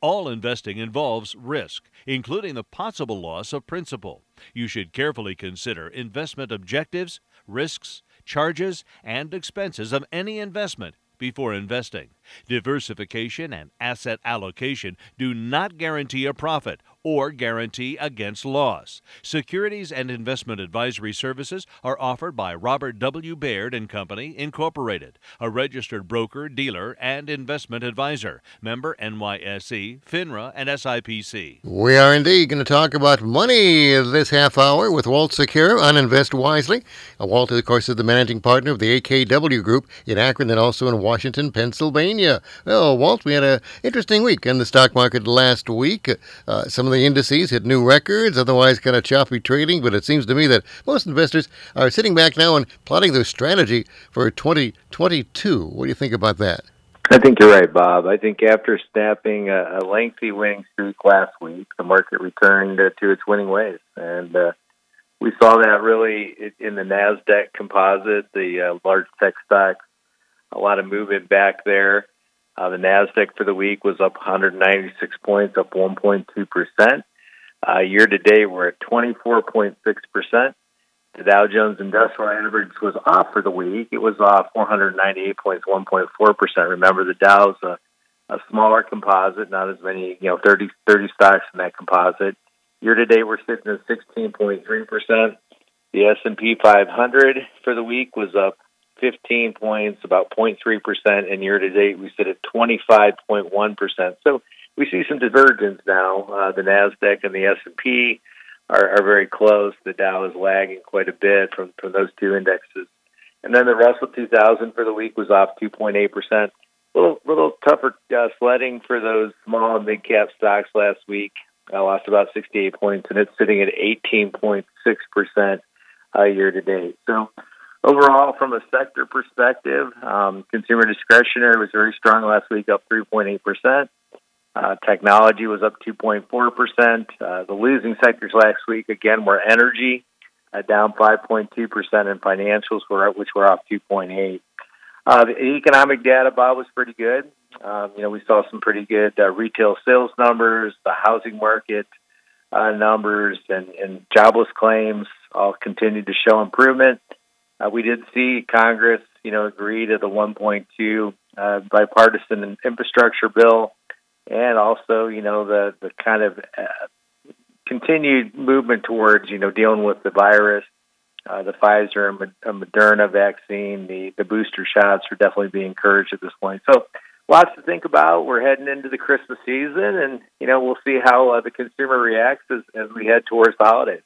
All investing involves risk, including the possible loss of principal. You should carefully consider investment objectives, risks, charges, and expenses of any investment before investing. Diversification and asset allocation do not guarantee a profit or guarantee against loss. Securities and investment advisory services are offered by Robert W. Baird and Company, Incorporated, a registered broker, dealer, and investment advisor. Member NYSE, FINRA, and SIPC. We are indeed going to talk about money this half hour with Walt Secura on Invest Wisely. Walt, of course, is the managing partner of the AKW Group in Akron and also in Washington, Pennsylvania. Well, Walt, we had an interesting week in the stock market last week. Uh, some of the indices hit new records, otherwise kind of choppy trading, but it seems to me that most investors are sitting back now and plotting their strategy for 2022. What do you think about that? I think you're right, Bob. I think after snapping a, a lengthy winning streak last week, the market returned uh, to its winning ways, and uh, we saw that really in the Nasdaq Composite, the uh, large tech stocks. A lot of movement back there. Uh, the Nasdaq for the week was up 196 points, up 1.2 percent. Uh, year to date, we're at 24.6 percent. The Dow Jones Industrial Average was off for the week. It was off 498 points, 1.4 percent. Remember, the Dow's a, a smaller composite, not as many, you know, 30, 30 stocks in that composite. Year to date, we're sitting at 16.3 percent. The S&P 500 for the week was up 15 points, about 0.3 percent, and year to date we sit at 25.1 percent. So we see some divergence now. Uh, the Nasdaq and the S&P are, are very close. The Dow is lagging quite a bit from, from those two indexes. And then the Russell 2000 for the week was off 2.8 percent. Little little tougher uh, sledding for those small and mid cap stocks last week. I lost about 68 points, and it's sitting at 18.6 percent uh, year to date. So overall, from a sector perspective, um, consumer discretionary was very strong last week, up 3.8 percent. Uh, technology was up 2.4%. Uh, the losing sectors last week, again, were energy, uh, down 5.2%, and financials, were which were off 2.8 uh, The economic data, Bob, was pretty good. Um, you know, we saw some pretty good uh, retail sales numbers, the housing market uh, numbers, and, and jobless claims all continued to show improvement. Uh, we did see Congress, you know, agree to the 1.2 uh, bipartisan infrastructure bill and also you know the the kind of uh, continued movement towards you know dealing with the virus. Uh, the Pfizer and Moderna vaccine, the the booster shots are definitely being encouraged at this point. So lots to think about. We're heading into the Christmas season, and you know we'll see how uh, the consumer reacts as, as we head towards the holidays.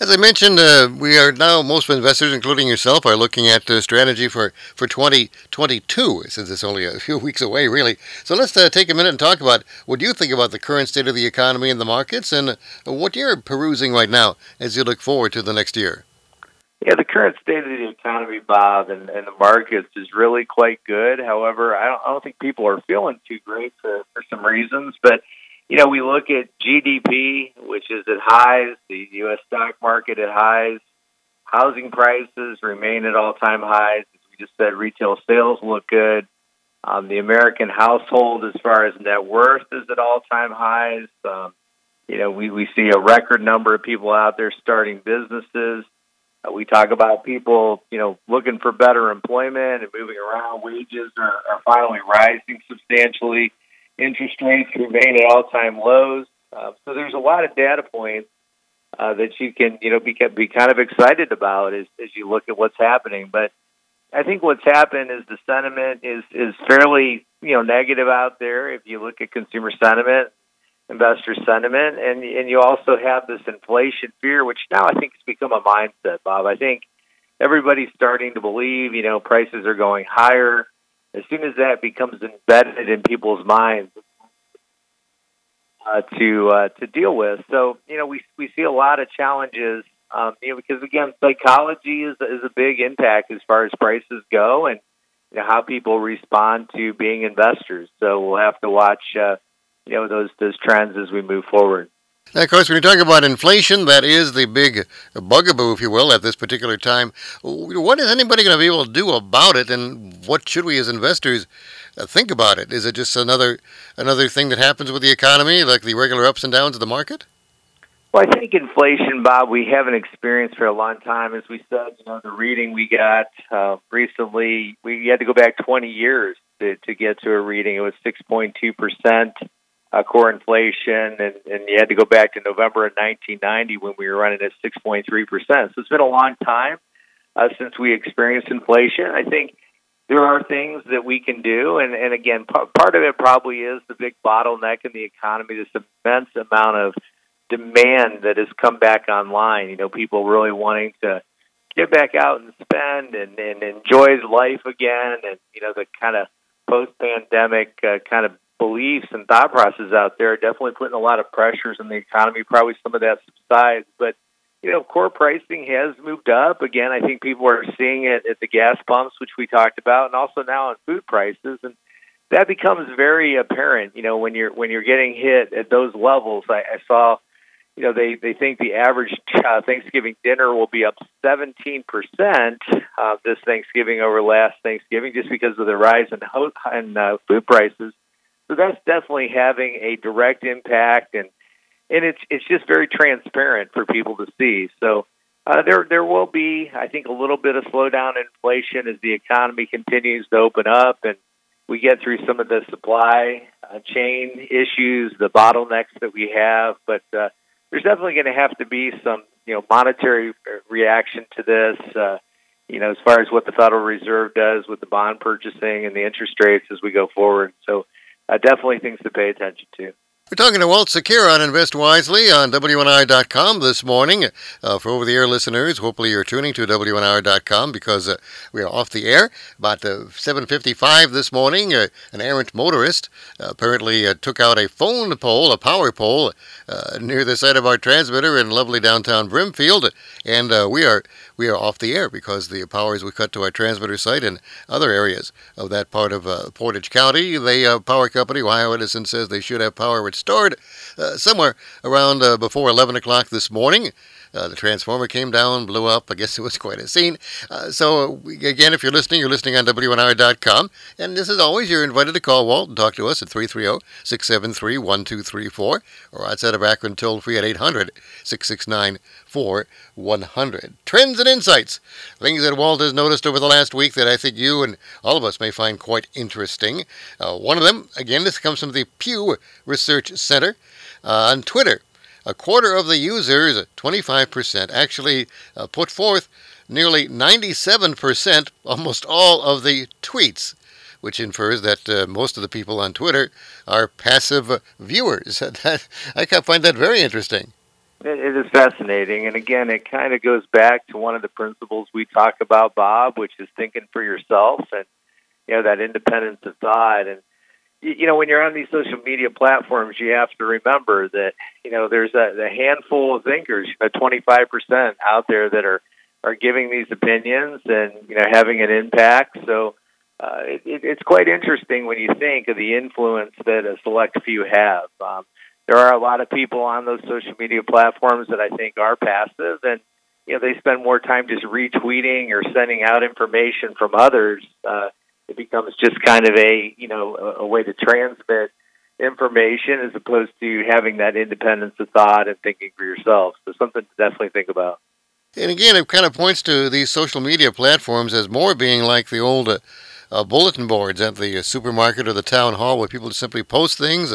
As I mentioned, uh, we are now, most investors, including yourself, are looking at the strategy for, for 2022, since it's only a few weeks away, really. So let's uh, take a minute and talk about what you think about the current state of the economy and the markets and what you're perusing right now as you look forward to the next year. Yeah, the current state of the economy, Bob, and, and the markets is really quite good. However, I don't, I don't think people are feeling too great for, for some reasons, but you know, we look at GDP, which is at highs, the U.S. stock market at highs, housing prices remain at all time highs. As we just said, retail sales look good. Um, the American household, as far as net worth, is at all time highs. Um, you know, we, we see a record number of people out there starting businesses. Uh, we talk about people, you know, looking for better employment and moving around. Wages are, are finally rising substantially interest rates remain at all-time lows. Uh, so there's a lot of data points uh, that you can, you know, be, be kind of excited about as, as you look at what's happening. But I think what's happened is the sentiment is is fairly, you know, negative out there. If you look at consumer sentiment, investor sentiment, and and you also have this inflation fear, which now I think has become a mindset, Bob. I think everybody's starting to believe, you know, prices are going higher as soon as that becomes embedded in people's minds, uh, to uh, to deal with. So you know, we we see a lot of challenges. Um, you know, because again, psychology is is a big impact as far as prices go, and you know how people respond to being investors. So we'll have to watch, uh, you know, those those trends as we move forward. Now, of course, when you talk about inflation, that is the big bugaboo, if you will, at this particular time. What is anybody going to be able to do about it, and what should we as investors think about it? Is it just another another thing that happens with the economy, like the regular ups and downs of the market? Well, I think inflation, Bob, we haven't experienced for a long time. As we said, you know, the reading we got uh, recently, we had to go back 20 years to, to get to a reading. It was 6.2 percent uh, core inflation, and, and you had to go back to November of 1990 when we were running at 6.3 percent. So it's been a long time uh, since we experienced inflation. I think there are things that we can do, and, and again, p- part of it probably is the big bottleneck in the economy, this immense amount of demand that has come back online. You know, people really wanting to get back out and spend and, and enjoy life again, and you know, the kind of post-pandemic uh, kind of beliefs and thought processes out there are definitely putting a lot of pressures on the economy. Probably some of that subsides, but you know, core pricing has moved up. Again, I think people are seeing it at the gas pumps, which we talked about, and also now on food prices, and that becomes very apparent. You know, when you're when you're getting hit at those levels. I, I saw, you know, they they think the average uh, Thanksgiving dinner will be up 17 percent uh, this Thanksgiving over last Thanksgiving, just because of the rise in ho- in uh, food prices. So that's definitely having a direct impact, and and it's it's just very transparent for people to see. So uh, there there will be, I think, a little bit of slowdown in inflation as the economy continues to open up, and we get through some of the supply uh, chain issues, the bottlenecks that we have. But uh, there's definitely going to have to be some you know monetary reaction to this. Uh, you know, as far as what the Federal Reserve does with the bond purchasing and the interest rates as we go forward. So uh, definitely things to pay attention to. We're talking to Walt Secura on Invest Wisely on WNIR.com this morning. Uh, for over the air listeners, hopefully you're tuning to WNIR.com because uh, we are off the air. About uh, 7.55 this morning, uh, an errant motorist uh, apparently uh, took out a phone pole, a power pole, near the site of our transmitter in lovely downtown Brimfield. And we are we are off the air because the powers we cut to our transmitter site and other areas of that part of uh, Portage County, the uh, power company, Ohio Edison, says they should have power restored uh, somewhere around uh, before 11 o'clock this morning. Uh, the transformer came down, blew up. I guess it was quite a scene. Uh, so, again, if you're listening, you're listening on WNIR.com. And this is always, you're invited to call Walt and talk to us at 330 673 1234 or outside of Akron, toll free at 800 669 4100. Trends and insights. Things that Walt has noticed over the last week that I think you and all of us may find quite interesting. Uh, one of them, again, this comes from the Pew Research Center uh, on Twitter a quarter of the users, 25%, actually uh, put forth nearly 97%, almost all of the tweets, which infers that uh, most of the people on Twitter are passive viewers. I find that very interesting. It is fascinating. And again, it kind of goes back to one of the principles we talk about, Bob, which is thinking for yourself and, you know, that independence of thought. And you know, when you're on these social media platforms, you have to remember that, you know, there's a, a handful of thinkers, you know, 25% out there that are, are giving these opinions and, you know, having an impact. So uh, it, it's quite interesting when you think of the influence that a select few have. Um, there are a lot of people on those social media platforms that I think are passive and, you know, they spend more time just retweeting or sending out information from others. Uh, it becomes just kind of a you know a, a way to transmit information as opposed to having that independence of thought and thinking for yourself. So something to definitely think about. And again, it kind of points to these social media platforms as more being like the old uh, uh, bulletin boards at the uh, supermarket or the town hall, where people simply post things.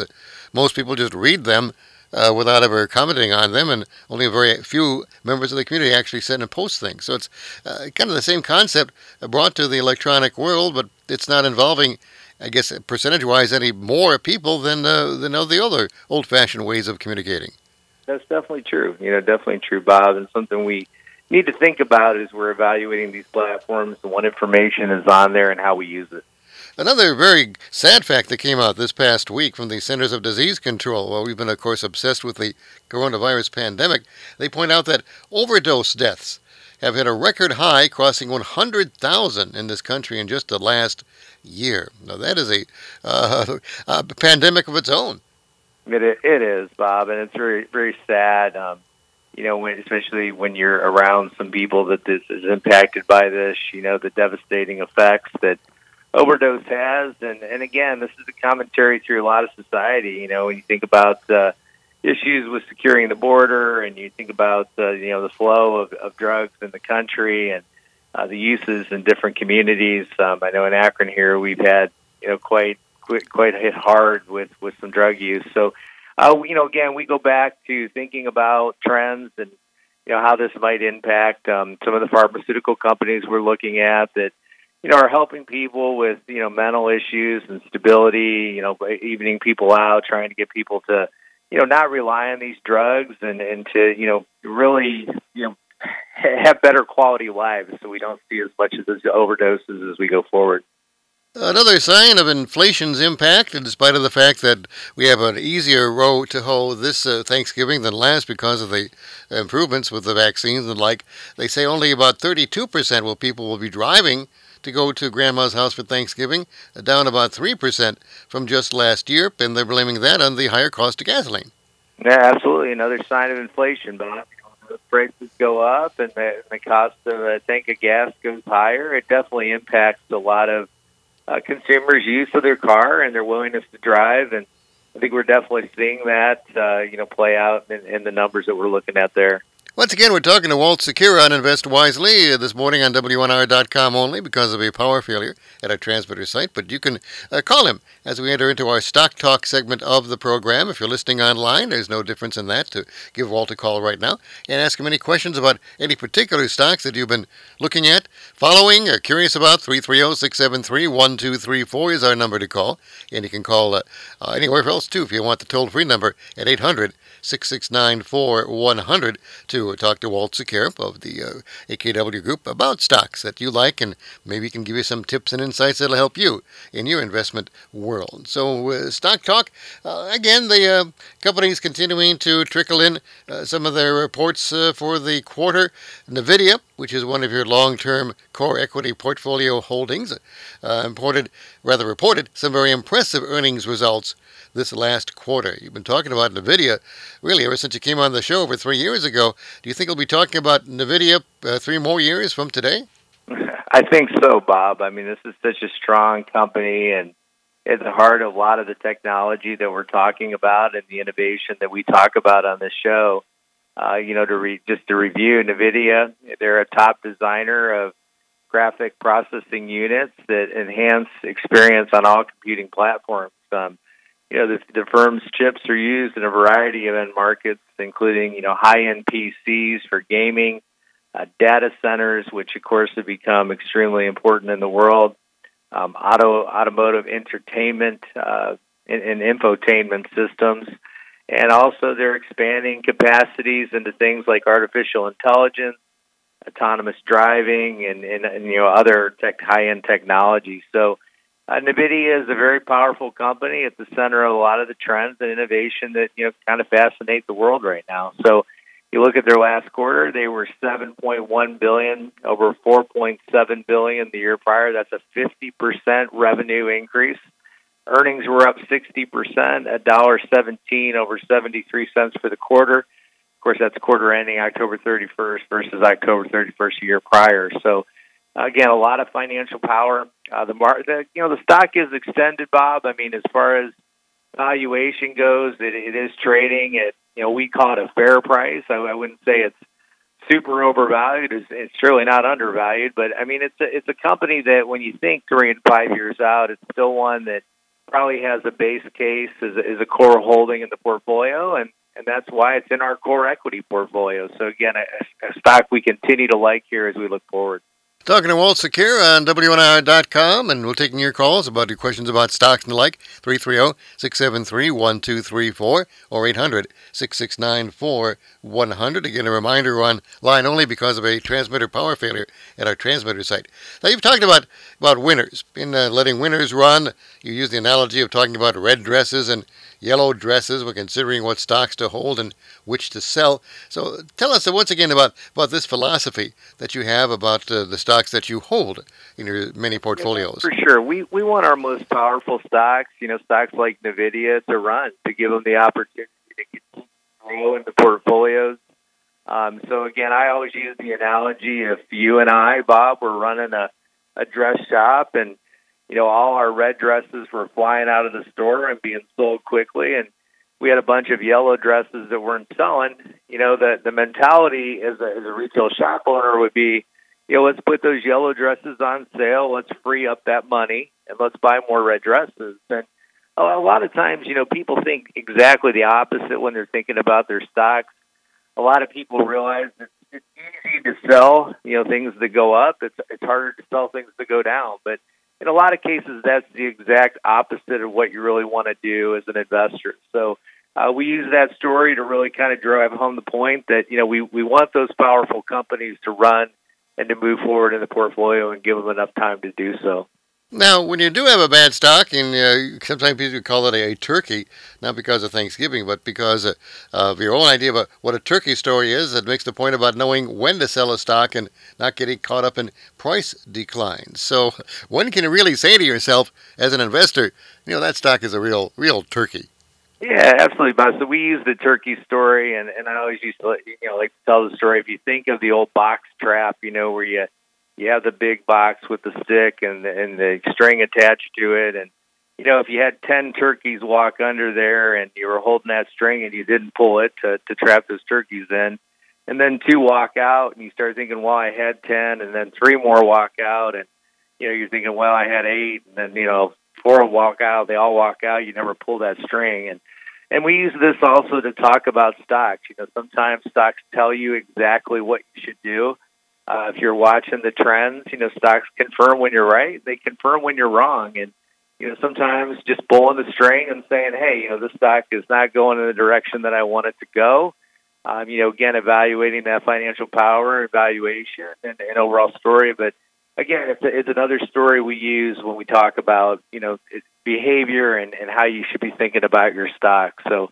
most people just read them uh, without ever commenting on them, and only a very few members of the community actually send and post things. So it's uh, kind of the same concept brought to the electronic world, but it's not involving, I guess, percentage-wise, any more people than uh, than the other old-fashioned ways of communicating. That's definitely true. You know, definitely true, Bob, and something we need to think about as we're evaluating these platforms and what information is on there and how we use it. Another very sad fact that came out this past week from the Centers of Disease Control, while we've been, of course, obsessed with the coronavirus pandemic. They point out that overdose deaths have hit a record high, crossing 100,000 in this country in just the last year. Now, that is a, uh, a pandemic of its own. It, it is, Bob, and it's very, very sad. Um, you know, when, especially when you're around some people that this is impacted by this, you know, the devastating effects that overdose has. And, and again, this is a commentary through a lot of society. You know, when you think about uh, issues with securing the border and you think about, uh, you know, the flow of, of drugs in the country and uh, the uses in different communities. Um, I know in Akron here, we've had, you know, quite, quite, quite hit hard with, with some drug use. So, uh, you know, again, we go back to thinking about trends and, you know, how this might impact um, some of the pharmaceutical companies we're looking at that, you know, are helping people with, you know, mental issues and stability, you know, evening people out, trying to get people to, you know, not rely on these drugs and, and to, you know, really, you know, have better quality lives so we don't see as much of those overdoses as we go forward. Another sign of inflation's impact, in spite of the fact that we have an easier row to hoe this uh, Thanksgiving than last because of the improvements with the vaccines and like, they say only about 32% will people will be driving to go to grandma's house for Thanksgiving, down about 3% from just last year, and they're blaming that on the higher cost of gasoline. Yeah, absolutely. Another sign of inflation, Bob. Prices go up and the, the cost of a tank of gas goes higher. It definitely impacts a lot of uh, consumers' use of their car and their willingness to drive. And I think we're definitely seeing that, uh, you know, play out in, in the numbers that we're looking at there. Once again, we're talking to Walt Secura on Invest Wisely this morning on WNIR.com only because of a power failure at our transmitter site. But you can uh, call him as we enter into our Stock Talk segment of the program. If you're listening online, there's no difference in that to give Walt a call right now and ask him any questions about any particular stocks that you've been looking at, following, or curious about. 330 673 1234 is our number to call. And you can call uh, uh, anywhere else, too, if you want the toll free number at 800 669 4100 to talk to Walt Secura of the uh, AKW Group about stocks that you like, and maybe he can give you some tips and insights that'll help you in your investment world. So, uh, Stock Talk, uh, again, the uh, company's continuing to trickle in uh, some of their reports uh, for the quarter. NVIDIA, which is one of your long term core equity portfolio holdings, imported, rather reported some very impressive earnings results this last quarter. You've been talking about NVIDIA really ever since you came on the show over three years ago. Do you think we'll be talking about NVIDIA uh, three more years from today? I think so, Bob. I mean, this is such a strong company and at the heart of a lot of the technology that we're talking about and the innovation that we talk about on this show. Uh, you know, to re- just to review NVIDIA, they're a top designer of graphic processing units that enhance experience on all computing platforms. Um, you know, the, the firm's chips are used in a variety of end markets, including, you know, high-end PCs for gaming, uh, data centers, which of course have become extremely important in the world, um, auto automotive entertainment uh, and, and infotainment systems, and also they're expanding capacities into things like artificial intelligence, autonomous driving, and, and, and you know other tech high-end technology. So uh, NVIDIA is a very powerful company at the center of a lot of the trends and innovation that you know kind of fascinate the world right now. So, you look at their last quarter; they were 7.1 billion over 4.7 billion the year prior. That's a 50 percent revenue increase. Earnings were up 60 percent, a dollar 17 over 73 cents for the quarter. Of course, that's quarter ending October 31st versus October 31st year prior. So again, a lot of financial power. Uh, the, mar- the you know the stock is extended, Bob. I mean, as far as valuation goes, it, it is trading at you know we call it a fair price. I, I wouldn't say it's super overvalued. It's, it's surely not undervalued, but I mean it's a it's a company that when you think three and five years out, it's still one that probably has a base case as a, as a core holding in the portfolio, and and that's why it's in our core equity portfolio. So again, a, a stock we continue to like here as we look forward. Talking to Walt Secura on WNIR.com, and we're taking your calls about your questions about stocks and the like. 330 673 1234 or 800 669 4100. Again, a reminder on line only because of a transmitter power failure at our transmitter site. Now, you've talked about, about winners, in uh, letting winners run. You use the analogy of talking about red dresses and yellow dresses We're considering what stocks to hold and which to sell. So tell us once again about, about this philosophy that you have about uh, the stocks that you hold in your many portfolios. Yeah, for sure. We, we want our most powerful stocks, you know, stocks like NVIDIA to run, to give them the opportunity to grow in the portfolios. Um, so again, I always use the analogy if you and I, Bob, were running a, a dress shop and you know, all our red dresses were flying out of the store and being sold quickly, and we had a bunch of yellow dresses that weren't selling. You know, the the mentality as a, as a retail shop owner would be, you know, let's put those yellow dresses on sale, let's free up that money, and let's buy more red dresses. And a lot of times, you know, people think exactly the opposite when they're thinking about their stocks. A lot of people realize that it's easy to sell, you know, things that go up. It's it's harder to sell things that go down, but in a lot of cases, that's the exact opposite of what you really want to do as an investor. So uh, we use that story to really kind of drive home the point that you know we we want those powerful companies to run and to move forward in the portfolio and give them enough time to do so. Now, when you do have a bad stock, and uh, sometimes people call it a, a, turkey, not because of Thanksgiving, but because uh, of your own idea about what a turkey story is, that makes the point about knowing when to sell a stock and not getting caught up in price declines. So, when can you really say to yourself, as an investor, you know, that stock is a real, real turkey? Yeah, absolutely, Bob. So we use the turkey story, and, and I always used to, you know, like to tell the story. If you think of the old box trap, you know, where you you have the big box with the stick and and the string attached to it. And you know if you had 10 turkeys walk under there and you were holding that string and you didn't pull it to to trap those turkeys in and then two walk out and you start thinking well I had 10 and then three more walk out and you know you're thinking well I had 8 and then you know four walk out they all walk out you never pull that string. And and we use this also to talk about stocks. You know sometimes stocks tell you exactly what you should do uh, if you're watching the trends, you know, stocks confirm when you're right, they confirm when you're wrong. And, you know, sometimes just pulling the string and saying, hey, you know, this stock is not going in the direction that I want it to go. Um, you know, again, evaluating that financial power, evaluation, and, and overall story. But again, it's, a, it's another story we use when we talk about, you know, behavior and, and how you should be thinking about your stock. So,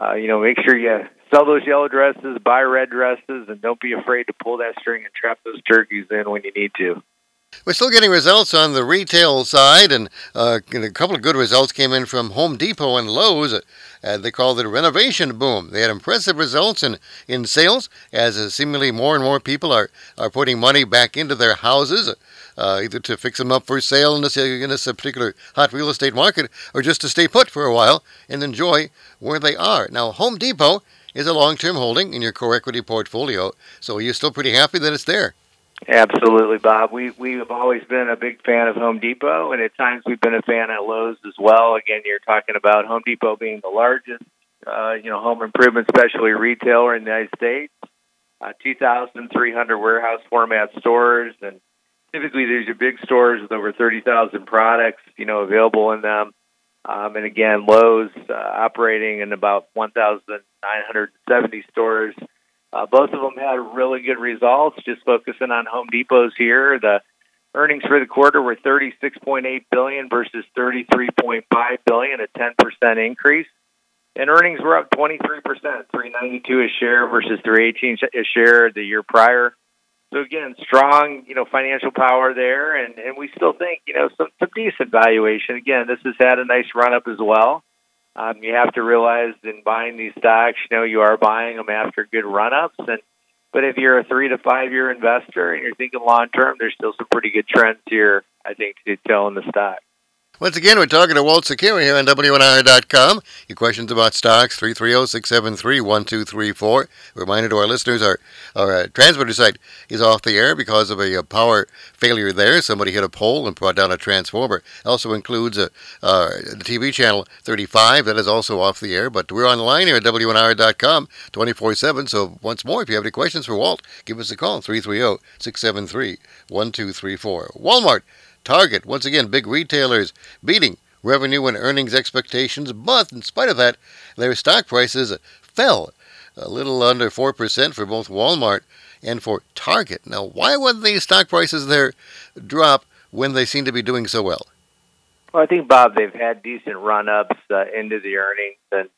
uh, you know, make sure you sell those yellow dresses, buy red dresses, and don't be afraid to pull that string and trap those turkeys in when you need to. We're still getting results on the retail side, and uh, a couple of good results came in from Home Depot and Lowe's. Uh, they called it a renovation boom. They had impressive results in, in sales, as uh, seemingly more and more people are, are putting money back into their houses, uh, either to fix them up for sale in this, in this particular hot real estate market, or just to stay put for a while and enjoy where they are. Now, Home Depot is a long-term holding in your core equity portfolio. So are you still pretty happy that it's there? Absolutely, Bob. We we have always been a big fan of Home Depot, and at times we've been a fan at Lowe's as well. Again, you're talking about Home Depot being the largest, uh, you know, home improvement specialty retailer in the United States. Uh, 2,300 warehouse format stores, and typically these are big stores with over 30,000 products, you know, available in them. Um, and again, Lowe's uh, operating in about 1,970 stores. Uh, both of them had really good results. Just focusing on Home Depot's here, the earnings for the quarter were 36.8 billion versus 33.5 billion, a 10% increase. And earnings were up 23%, 392 a share versus 318 a share the year prior. So again, strong, you know, financial power there, and and we still think, you know, some some decent valuation. Again, this has had a nice run up as well. Um, you have to realize in buying these stocks, you know, you are buying them after good run ups, and but if you're a three to five year investor and you're thinking long term, there's still some pretty good trends here. I think to tell in the stock. Once again, we're talking to Walt Secura here on WNIR.com. Your questions about stocks, 330-673-1234. Reminder to our listeners, our, our uh, transmitter site is off the air because of a, a, power failure there. Somebody hit a pole and brought down a transformer. Also includes a, uh, the TV channel 35. That is also off the air. But we're online here at WNIR.com 24-7. So once more, if you have any questions for Walt, give us a call, 330-673-1234. Walmart Target, once again, big retailers beating revenue and earnings expectations, but in spite of that, their stock prices fell a little under 4% for both Walmart and for Target. Now, why would these stock prices there drop when they seem to be doing so well? Well, I think, Bob, they've had decent run ups uh, into the earnings, and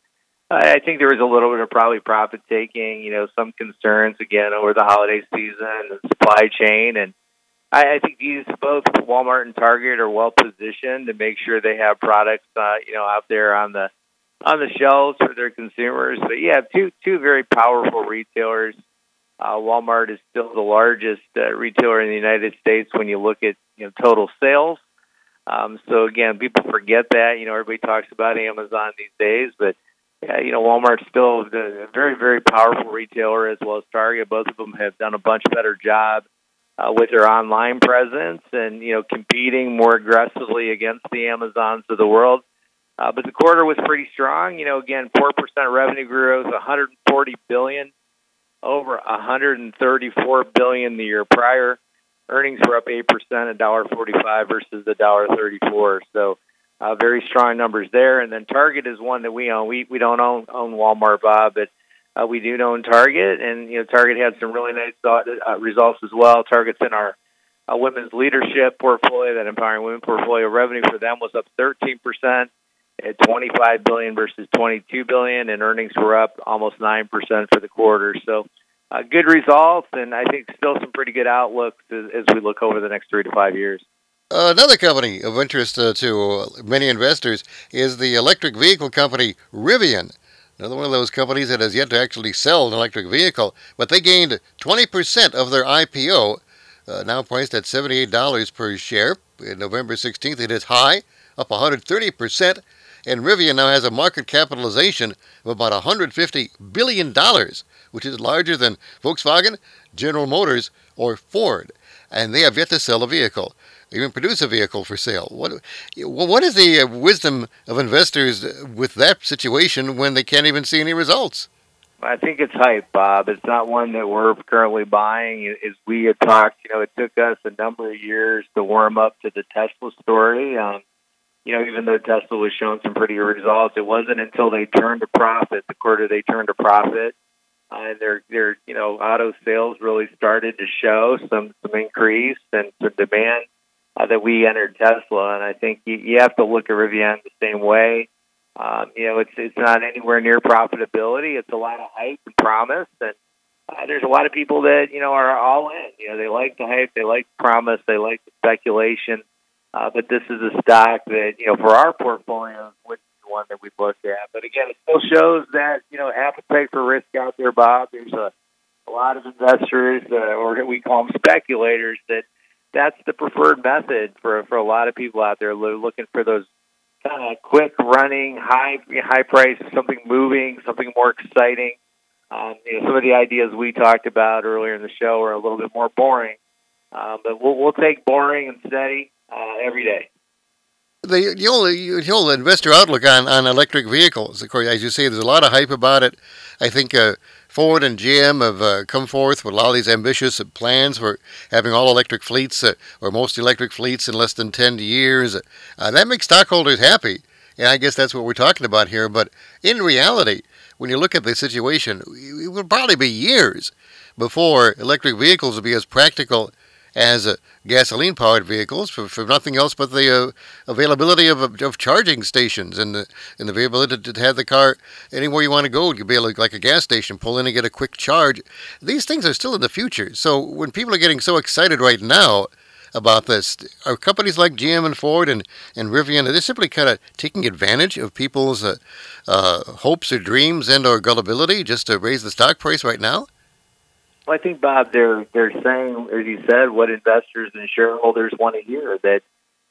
I think there was a little bit of probably profit taking, you know, some concerns again over the holiday season and supply chain. And I, I think these both Walmart and Target are well positioned to make sure they have products, uh, you know, out there on the on the shelves for their consumers. But yeah, two two very powerful retailers. Uh, Walmart is still the largest uh, retailer in the United States when you look at you know total sales. Um, so again, people forget that. You know, everybody talks about Amazon these days, but yeah, you know, Walmart's still a very very powerful retailer as well as Target. Both of them have done a much better job uh, with their online presence and you know competing more aggressively against the Amazons of the world. Uh, but the quarter was pretty strong. You know, again, four percent revenue growth, 140 billion, over 134 billion the year prior. Earnings were up eight percent, a dollar forty-five versus a dollar thirty-four. So, uh, very strong numbers there. And then Target is one that we own. We we don't own own Walmart, Bob, but uh, we do own Target, and you know Target had some really nice uh, results as well. Target's in our uh, women's leadership portfolio, that empowering women portfolio. Revenue for them was up 13 percent at 25 billion versus 22 billion, and earnings were up almost nine percent for the quarter. So, uh, good results, and I think still some pretty good outlooks as, as we look over the next three to five years. Another company of interest uh, to many investors is the electric vehicle company Rivian. Another one of those companies that has yet to actually sell an electric vehicle, but they gained 20% of their IPO, uh, now priced at $78 per share. In November 16th, it is high, up 130%, and Rivian now has a market capitalization of about $150 billion, which is larger than Volkswagen, General Motors, or Ford. And they have yet to sell a vehicle even produce a vehicle for sale. What what is the uh, wisdom of investors with that situation when they can't even see any results? I think it's hype, Bob. It's not one that we're currently buying. As we had talked, you know, it took us a number of years to warm up to the Tesla story. Um, you know, even though Tesla was showing some pretty good results, it wasn't until they turned a profit, the quarter they turned a profit, uh, and their their you know auto sales really started to show some some increase and some demand uh, that we entered Tesla, and I think you, you have to look at Rivian the same way. Um, you know, it's it's not anywhere near profitability. It's a lot of hype and promise, and uh, there's a lot of people that you know are all in. You know, they like the hype, they like the promise, they like the speculation. Uh, but this is a stock that you know for our portfolio would be one that we look at. But again, it still shows that you know appetite for risk out there, Bob. There's a a lot of investors, uh, or we call them speculators, that that's the preferred method for for a lot of people out there looking for those kind of quick running, high high price, something moving, something more exciting. Um, you know, some of the ideas we talked about earlier in the show are a little bit more boring, um, but we'll we'll take boring and steady uh, every day. The, the whole, the whole investor outlook on, on electric vehicles, of course, as you say, there's a lot of hype about it. I think uh, Ford and GM have uh, come forth with a lot of these ambitious plans for having all electric fleets uh, or most electric fleets in less than 10 years. Uh, that makes stockholders happy. And I guess that's what we're talking about here. But in reality, when you look at the situation, it will probably be years before electric vehicles will be as practical as uh, gasoline powered vehicles for, for nothing else but the uh, availability of, of charging stations and the, and the availability to, have the car anywhere you want to go. You'll be able to, like a gas station, pull in and get a quick charge. These things are still in the future. So when people are getting so excited right now, about this. Are companies like GM and Ford and, and Rivian, are they simply kind of taking advantage of people's uh, uh, hopes or dreams and or gullibility just to raise the stock price right now? Well, I think Bob, they're they're saying, as you said, what investors and shareholders want to hear that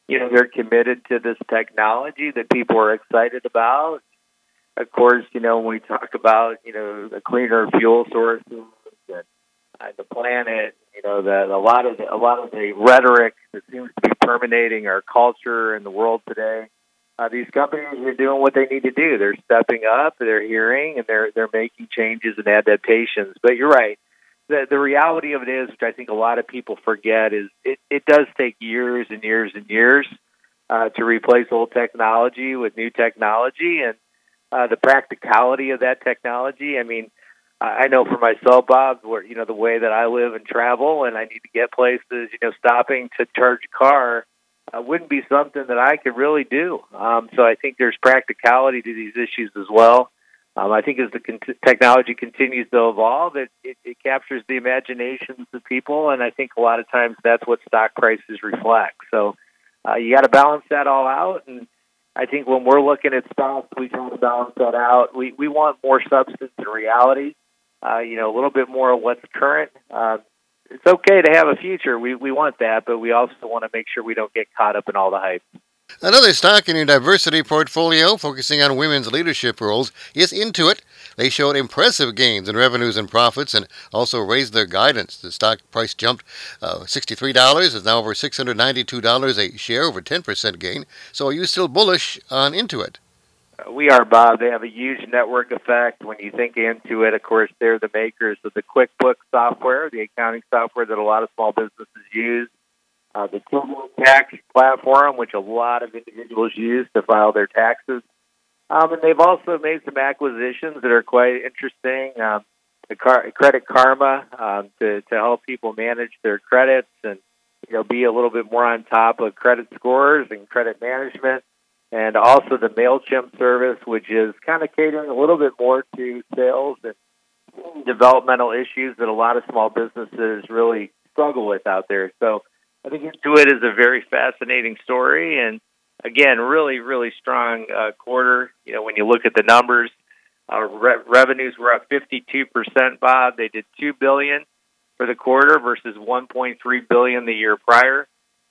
you know, they're committed to this technology that people are excited about. Of course, you know, when we talk about, you know, the cleaner fuel sources and uh, the planet, you know, that a lot of the, a lot of the rhetoric that seems to be permeating our culture and the world today. Uh, these companies are doing what they need to do. They're stepping up, they're hearing, and they're they're making changes and adaptations. But you're right. The the reality of it is, which I think a lot of people forget, is it, it does take years and years and years uh, to replace old technology with new technology, and uh, the practicality of that technology. I mean, I know for myself, Bob, where you know the way that I live and travel, and I need to get places. You know, stopping to charge a car uh, wouldn't be something that I could really do. Um, so I think there's practicality to these issues as well. Um, I think as the con- technology continues to evolve, it, it, it captures the imaginations of people, and I think a lot of times that's what stock prices reflect. So uh, you got to balance that all out, and I think when we're looking at stocks, we try to balance that out. We we want more substance and reality. Uh, you know, a little bit more of what's current. Uh, it's okay to have a future. We we want that, but we also want to make sure we don't get caught up in all the hype. Another stock in your diversity portfolio focusing on women's leadership roles is Intuit. They showed impressive gains in revenues and profits and also raised their guidance. The stock price jumped uh, $63, is now over $692 a share, over 10% gain. So are you still bullish on Intuit? Uh, we are, Bob. They have a huge network effect. When you think Intuit, of course, they're the makers of the QuickBooks software, the accounting software that a lot of small businesses use uh, the TurboTax platform, which a lot of individuals use to file their taxes. Um, and they've also made some acquisitions that are quite interesting. Um, the car- Credit Karma um, to to help people manage their credits and you know be a little bit more on top of credit scores and credit management, and also the Mailchimp service, which is kind of catering a little bit more to sales and developmental issues that a lot of small businesses really struggle with out there. So I think Intuit is a very fascinating story, and again, really, really strong uh, quarter. You know, when you look at the numbers, uh, re- revenues were up 52 percent. Bob, they did two billion for the quarter versus 1.3 billion the year prior,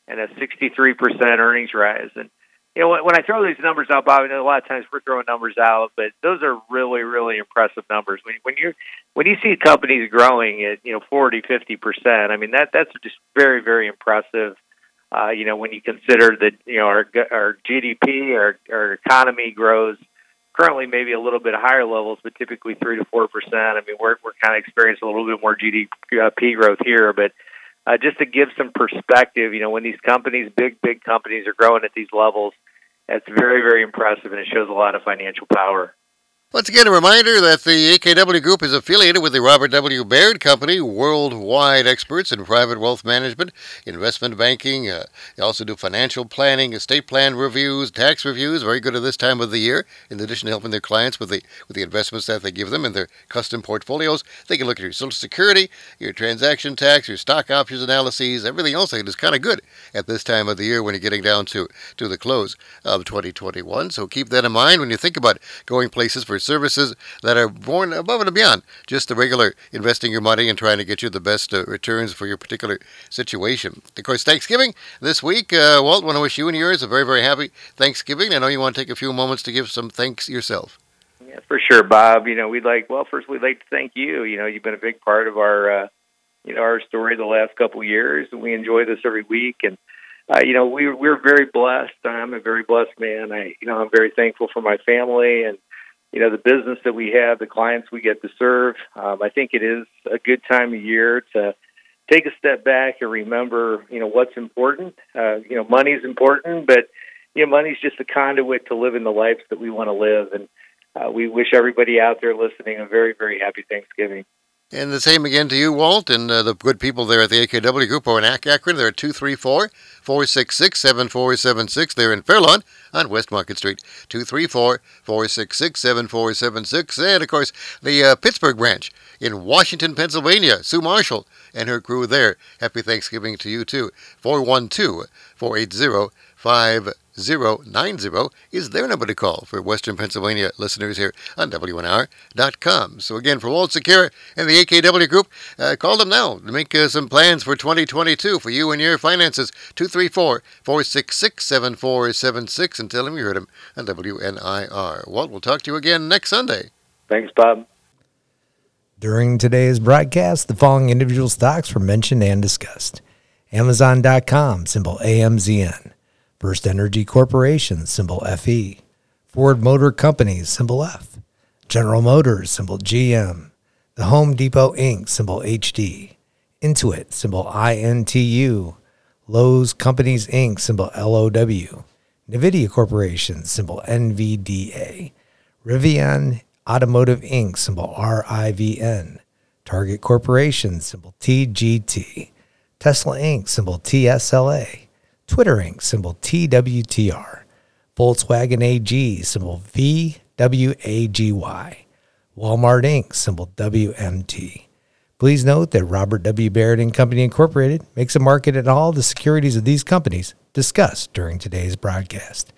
and a 63 percent earnings rise. And you know, when, I throw these numbers out, Bob, know a lot of times we're throwing numbers out, but those are really, really impressive numbers. When, when you when you see companies growing at you know 40, 50 percent, I mean that that's just very, very impressive. Uh, you know, when you consider that you know our our GDP, our our economy grows currently maybe a little bit higher levels, but typically three to four percent. I mean, we're we're kind of experiencing a little bit more GDP growth here, but uh, just to give some perspective, you know, when these companies, big, big companies, are growing at these levels, it's very, very impressive, and it shows a lot of financial power. Once again, a reminder that the AKW Group is affiliated with the Robert W. Baird Company, worldwide experts in private wealth management, investment banking. Uh, they also do financial planning, estate plan reviews, tax reviews. Very good at this time of the year. In addition to helping their clients with the with the investments that they give them in their custom portfolios, they can look at your Social Security, your transaction tax, your stock options analyses, everything else that is kind of good at this time of the year when you're getting down to to the close of 2021. So keep that in mind when you think about going places for services that are born above and beyond just the regular investing your money and trying to get you the best uh, returns for your particular situation. Of course, Thanksgiving this week. Uh, Walt, want to wish you and yours a very, very happy Thanksgiving. I know you want to take a few moments to give some thanks yourself. Yeah, for sure, Bob. You know, we'd like, well, first we'd like to thank you. You know, you've been a big part of our, uh, you know, our story the last couple of years, and we enjoy this every week. And uh, you know, we we're very blessed. I'm a very blessed man. I, you know, I'm very thankful for my family and you know the business that we have, the clients we get to serve. Um, I think it is a good time of year to take a step back and remember, you know, what's important. Uh, you know, money's important, but you know, money's just a conduit to living the lives that we want to live. And uh, we wish everybody out there listening a very, very happy Thanksgiving. And the same again to you, Walt, and uh, the good people there at the AKW Group or in Akron. They're at 234 466 7476. They're in Fairlawn on West Market Street. 234 466 7476. And, of course, the uh, Pittsburgh branch in Washington, Pennsylvania. Sue Marshall and her crew there. Happy Thanksgiving to you, too. 412 480 6090 is their number to call for Western Pennsylvania listeners here on WNIR.com. So, again, for Walt Secura and the AKW Group, uh, call them now to make uh, some plans for 2022 for you and your finances. 234 466 7476 and tell them you heard them on WNIR. Walt, we'll talk to you again next Sunday. Thanks, Bob. During today's broadcast, the following individual stocks were mentioned and discussed Amazon.com, symbol AMZN. First Energy Corporation, symbol FE. Ford Motor Company, symbol F. General Motors, symbol GM. The Home Depot Inc., symbol HD. Intuit, symbol INTU. Lowe's Companies Inc., symbol LOW. NVIDIA Corporation, symbol NVDA. Rivian Automotive Inc., symbol RIVN. Target Corporation, symbol TGT. Tesla Inc., symbol TSLA. Twitter Inc., symbol TWTR, Volkswagen AG, symbol VWAGY, Walmart Inc., symbol WMT. Please note that Robert W. Baird and Company Incorporated makes a market in all the securities of these companies discussed during today's broadcast.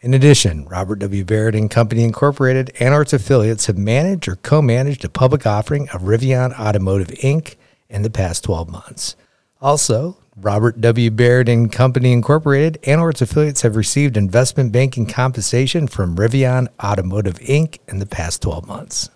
In addition, Robert W. Baird and Company Incorporated and its affiliates have managed or co-managed a public offering of Rivian Automotive Inc. in the past 12 months. Also, Robert W. Baird and Company Incorporated and or its affiliates have received investment banking compensation from Rivian Automotive Inc. in the past 12 months.